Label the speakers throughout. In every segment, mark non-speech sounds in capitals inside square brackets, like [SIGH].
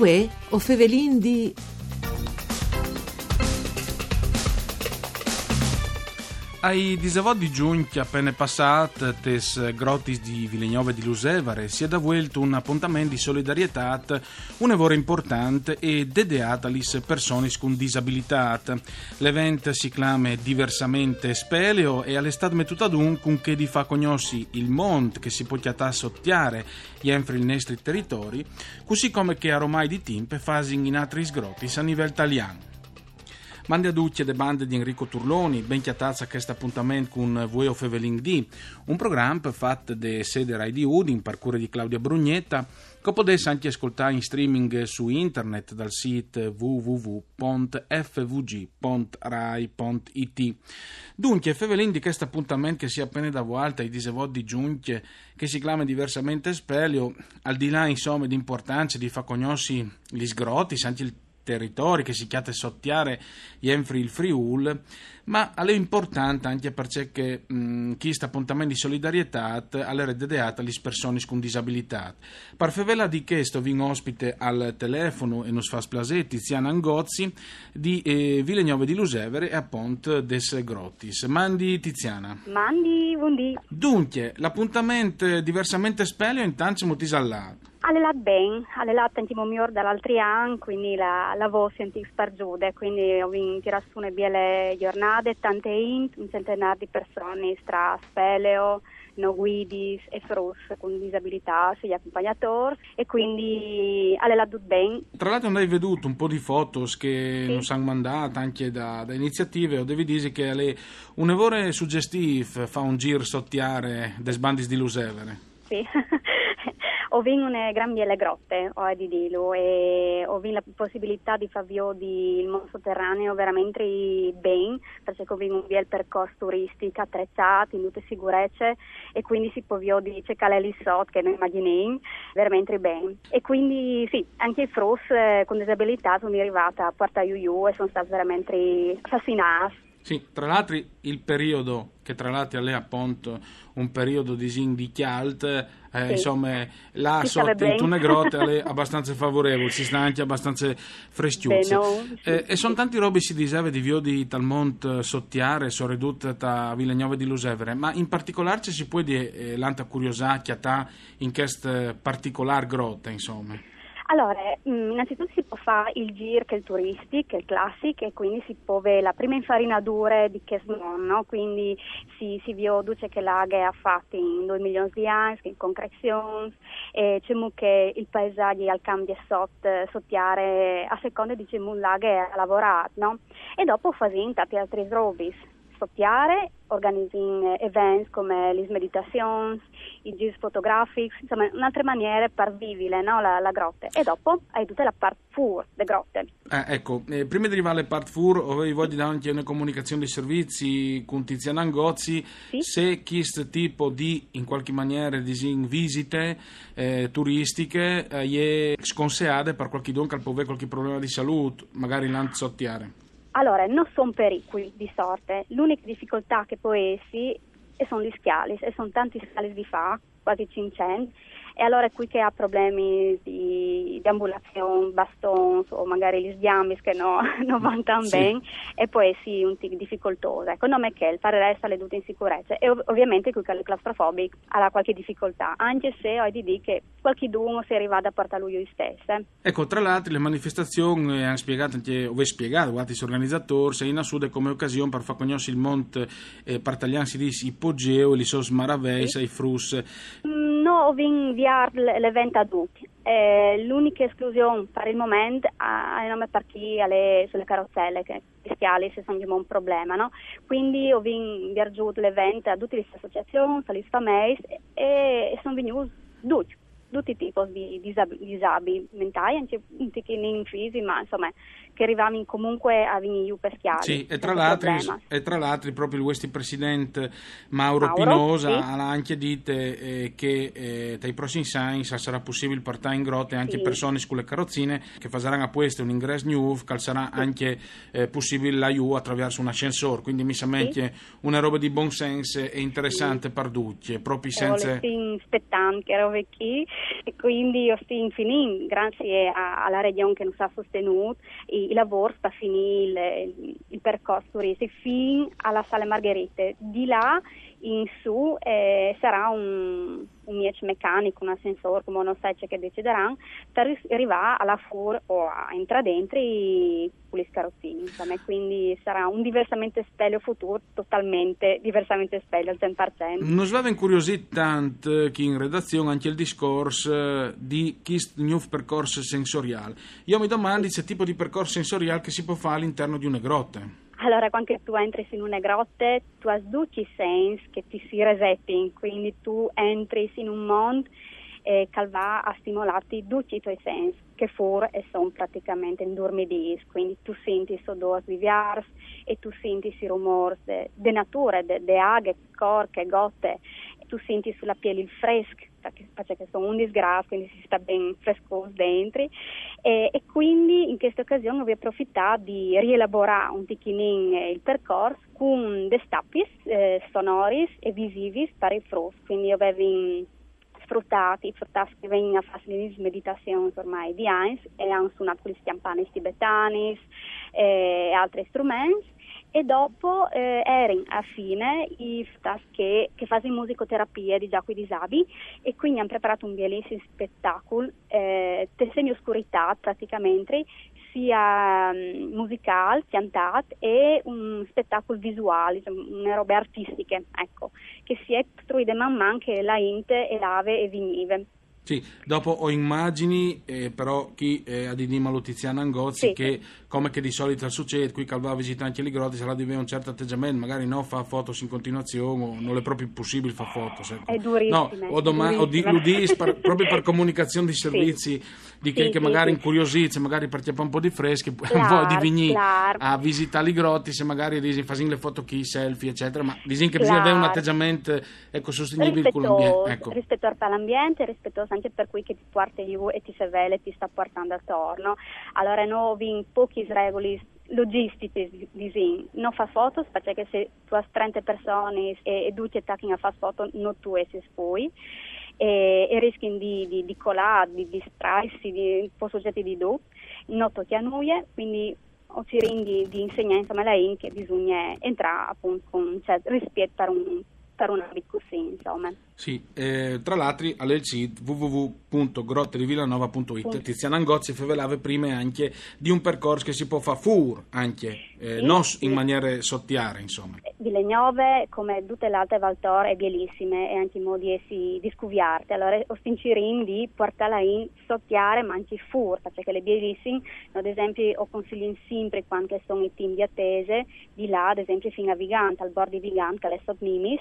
Speaker 1: Uè, o Fevelin di...
Speaker 2: Ai disavò di giugno appena passat, tes grottis di Vilegnove di Lusevare, si è da vuelto un appuntamento di solidarietà, un evore importante e dedeata lis personis con disabilità. L'evento si clama diversamente speleo e all'estate mettuta dunque che di fa cognossi il mont che si può chiatà sottiare entri i nostri territori, così come che a Romai di Timpe fasin in altri sgrottis a livello italiano. Mandi a ducce de bande di Enrico Turloni, ben chiatazza questo appuntamento con Voi of Eveling D, un programma fatto da sede Rai di Udin, in parcure di Claudia Brugnetta, che potesse anche ascoltare in streaming su internet dal sito www.fvg.rai.it. Dunque, Fevelin di questo appuntamento che si è appena da volta ai disevodi di giunche, che si chiama diversamente spelio, al di là insomma di importanza di far conosci gli sgrotti, anche il territori che si chiama sottiare Jenfri il Friul, ma è importante anche perché mh, chi sta appuntamento di solidarietà alle rededate alle persone con disabilità. Per favela di questo vi ospite al telefono e non fa splasè Tiziana Angozzi di eh, Vilegnove di Lusevere e appunto des Grottis. Mandi Tiziana.
Speaker 3: Mandi, buondì.
Speaker 2: Dunque, l'appuntamento diversamente spelio intanto motisallato.
Speaker 3: Alle lat ben, alle lat sentiamo miglior dall'altri anni, quindi la, la voce senti spargiude, quindi ho vinto su una biele giornate, tante int, un centenario di persone tra speleo, no guidis e frus con disabilità, gli accompagnatori e quindi alle lat ben.
Speaker 2: Tra l'altro andai veduto un po' di foto che sì. non sono mandate anche da, da, iniziative, o devi dire che alle un evore suggestivo fa un giro sottiare des bandis di Lusevere.
Speaker 3: Sì. [LAUGHS] ho vinto una gran biele grotte ho di dirlo e ho vinto la possibilità di fare il mondo sotterraneo veramente bene perché ho vinto un bel percorso turistico attrezzato in tutte sicurezze e quindi si può di cercare lì sotto che noi immaginiamo veramente bene e quindi sì anche i frus eh, con disabilità sono arrivata a Porta Iuiu e sono stata veramente affascinata
Speaker 2: sì, tra l'altro il periodo, che tra l'altro è appunto un periodo di Zindichialt, eh, sì. insomma, là si sotto in Tune Grotte è abbastanza favorevole, si sta anche abbastanza freschiuzza. No, eh, sì. E sono tanti robi si diceva di Vio di Talmont sottiare, sono ridotte da Villagnove di Lusevere, ma in particolare ci si può dire eh, l'anta curiosacchia in questa particolare grotta, insomma.
Speaker 3: Allora, mm, innanzitutto si può fare il giro che è il turisti, che è il classico, e quindi si può vedere la prima infarinatura di Chesmon, no? quindi si, si vede che l'aghe ha fatto in 2 milioni di anni, in concrezioni, e c'è che il paesaggio al cambio sotto, sottiare a seconda di come l'aghe ha lavorato, no? E dopo fa tanti altri robis soffiare, organizzing events come le meditazioni, i giri fotografici, insomma un'altra maniera per vivere no, la, la, grotta. E dopo hai tutta la part fur delle grotte.
Speaker 2: Eh, ecco, eh, prima di arrivare alle part fur, avevo di dare anche una comunicazione di servizi con Tiziana Angozzi, sì? se questo tipo di, in qualche maniera, visite eh, turistiche eh, è sconsigliate per qualche don che può avere qualche problema di salute, magari l'anzottiare.
Speaker 3: Allora, non sono pericoli di sorte, l'unica difficoltà che può esserci sono gli scali, e sono tanti scali di fa, quasi 500, e allora è qui che ha problemi di, di ambulazione, bastoni o magari gli sdiamis che no, [LAUGHS] non vanno sì. bene e poi sì un tic difficoltoso. Ecco, non è che il fare resta le dute in sicurezza e ov- ovviamente qui che è claustrofobico ha qualche difficoltà, anche se ho di dire che qualche duno si arriva da portare lui stesso.
Speaker 2: Ecco, tra l'altro le manifestazioni hanno spiegato anche, o spiegato, guardate, gli organizzatori, se in Assude come occasione per far conoscere il monte eh, partaglian si dice ipogeo, li sos maraveis, sì. i frus.
Speaker 3: Mm, no, ho inviato l'evento a tutti. Eh, l'unica esclusione per il momento è per chi ha sulle carrozzelle, che bestiali se sono un problema. No? Quindi ho inviato l'evento a tutte le associazioni, alle famiglie e, sono venuti tutti tutti i tipi di disabili mentali, anche un in fisici, ma insomma che arriviamo comunque a venire per schiavi.
Speaker 2: Sì, e tra, l'altro, e tra l'altro proprio il vostro presidente Mauro, Mauro Pinosa sì. ha anche detto eh, che eh, dai prossimi anni sarà possibile portare in grotte anche sì. persone sulle carrozzine che faranno a questo un ingresso nuovo, che sarà sì. anche eh, possibile l'aiuto attraverso un ascensore, quindi mi sembra sì. una roba di buon senso e interessante per tutti, proprio senza...
Speaker 3: Sì, aspettando che robe qui E quindi in finì, grazie a, alla regione che ci ha sostenuto, il, il lavoro sta finire il, il, percorso turistico fino alla Sala Margherite. Di là in su eh, sarà un, un miec meccanico, un ascensore, come non sai che decideranno, per arrivare alla FUR o a entrare dentro con gli scarrozzini. Insomma, quindi sarà un diversamente spelio futuro, totalmente diversamente spelio al 100%.
Speaker 2: Non sveva incuriosito tanto chi in redazione anche il discorso eh, di questo nuovo percorso sensoriale. Io mi domando se tipo di percorso sensoriale che si può fare all'interno di una grotta.
Speaker 3: Allora, quando tu entri in una grotta, tu hai tutti i sensi che ti si resetti, quindi tu entri in un mondo eh, che va a stimolarti tutti i tuoi sensi, che fuori e sono praticamente in dormidis, quindi tu senti il odore di viars e tu senti i rumori delle nature, delle aghe, corche, gotte, tu senti sulla pelle il fresco, perché, perché sono un disgrazio, quindi si sta ben frescoso dentro e, e, quindi in questa occasione ho approfittato di rielaborare un pochino il percorso con dei stappi eh, sonori e visivi per i frus, quindi sfruttato i fruttati che vengono a fare le meditazioni ormai di Heinz e hanno suonato gli stiampani tibetani e altri strumenti e dopo eh, Erin a fine i che, che fanno musicoterapia di Giacomo Disabi e quindi hanno preparato un bellissimo spettacolo eh, semi oscurità praticamente sia um, musicale, cantato e un spettacolo visuale, una robe artistiche, ecco, che si è costruita man mano che la Inte e l'Ave e venive.
Speaker 2: Sì, dopo ho immagini, eh, però chi eh, ha di Dima Tiziana Angozzi, sì. che come che di solito succede, qui Calva visita anche le grotte, sarà di avere un certo atteggiamento, magari no, fa foto in continuazione, o non è proprio possibile fare foto.
Speaker 3: Ecco. È durissimo.
Speaker 2: No, o, doma- o di, l'udis per, proprio per comunicazione di servizi, sì. di chi sì, che magari incuriosisce, magari partecipa un po' di freschi, [LAUGHS] un po' di vigni a visitare le grotte, se magari disi, fanno le foto chi, selfie, eccetera, ma disin che bisogna avere un atteggiamento ecco, sostenibile con l'ambiente. Ecco.
Speaker 3: Rispetto all'ambiente, rispetto anche per cui che ti porta giù e ti sevele ti sta portando attorno. Allora noi in pochi regole logistici disin, non fa foto perché se tu hai 30 persone e, e tutti attacchi a fare foto non tu essi poi e, e rischi di, di, di colare, di distrarsi, di po' soggetti di do, non tocchi a noi, quindi o ci rendi di insegnare insomma lei che bisogna entrare appunto con cioè, rispetto per un per una così, insomma.
Speaker 2: Sì, eh, tra l'altro al sito www.grottedivillanova.it. Tiziana Angozzi favelava prima anche di un percorso che si può fare fur anche, eh, sì, non sì. in maniera sottiare, insomma.
Speaker 3: Vilegnove, come tutte le altre Valtor, è bellissime e anche i modi essi di scuviarte. Allora, ostincirin di portarla in sottiare, ma anche fur, perché le bellissime, ad esempio, ho consigli sempre quando sono i team di attese, di là, ad esempio, fino a Vigante, al bordo di Vigante, alle Sotnimis,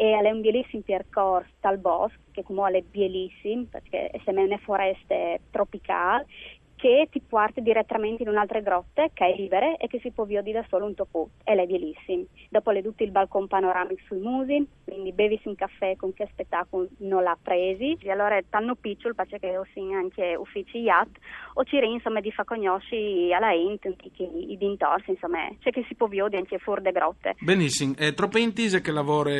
Speaker 3: e è un bellissimo percorso dal bosco, che comunque è bellissimo, perché è una foresta tropicale, che ti porta direttamente in un'altra grotta che è libera e che si può vedere da solo un topo e è bellissimo. Dopo le tutti il balcone panoramico sui musi, quindi bevi un caffè con che spettacolo non l'ha presi. E allora è tanto piccolo perché ho anche uffici yacht o ci insomma di fa conosci alla ente i dintorsi insomma c'è che si può vedere anche fuori le grotte.
Speaker 2: Benissimo, è troppe intese che lavora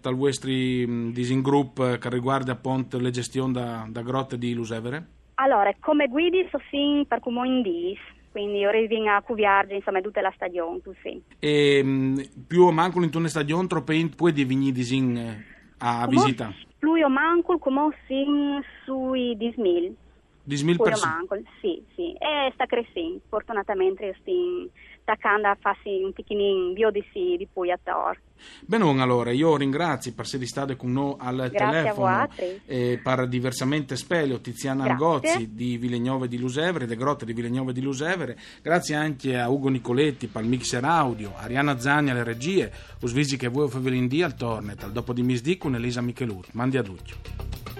Speaker 2: dal vostro disin group che riguarda appunto le gestioni da, da grotte di Lusevere?
Speaker 3: Allora, come guidi so fin per come indis, quindi ora vengo a cuviargi insomma tutta la stagione, tu sì.
Speaker 2: E mm, più o manco in una stagione troppo puoi divenire disin eh, a visita?
Speaker 3: Più o manco come sin sui dismil.
Speaker 2: Dismil per
Speaker 3: sì, sì. E sta crescendo, fortunatamente sto attaccando a farsi un picchinin biodisi di poi a tor.
Speaker 2: Bene, allora io ringrazio per essere stato con noi al
Speaker 3: Grazie
Speaker 2: telefono e per diversamente spelio Tiziana Grazie. Angozzi di Vilegnove di Lusevere, de Grotte di Vilegnove di Lusevere. Grazie anche a Ugo Nicoletti per il mixer audio, Ariana Zagni alle regie, Usvisi che voi favelindì al Tornet, al dopo di Misdì con Elisa Micheluti. Mandi a Duccio.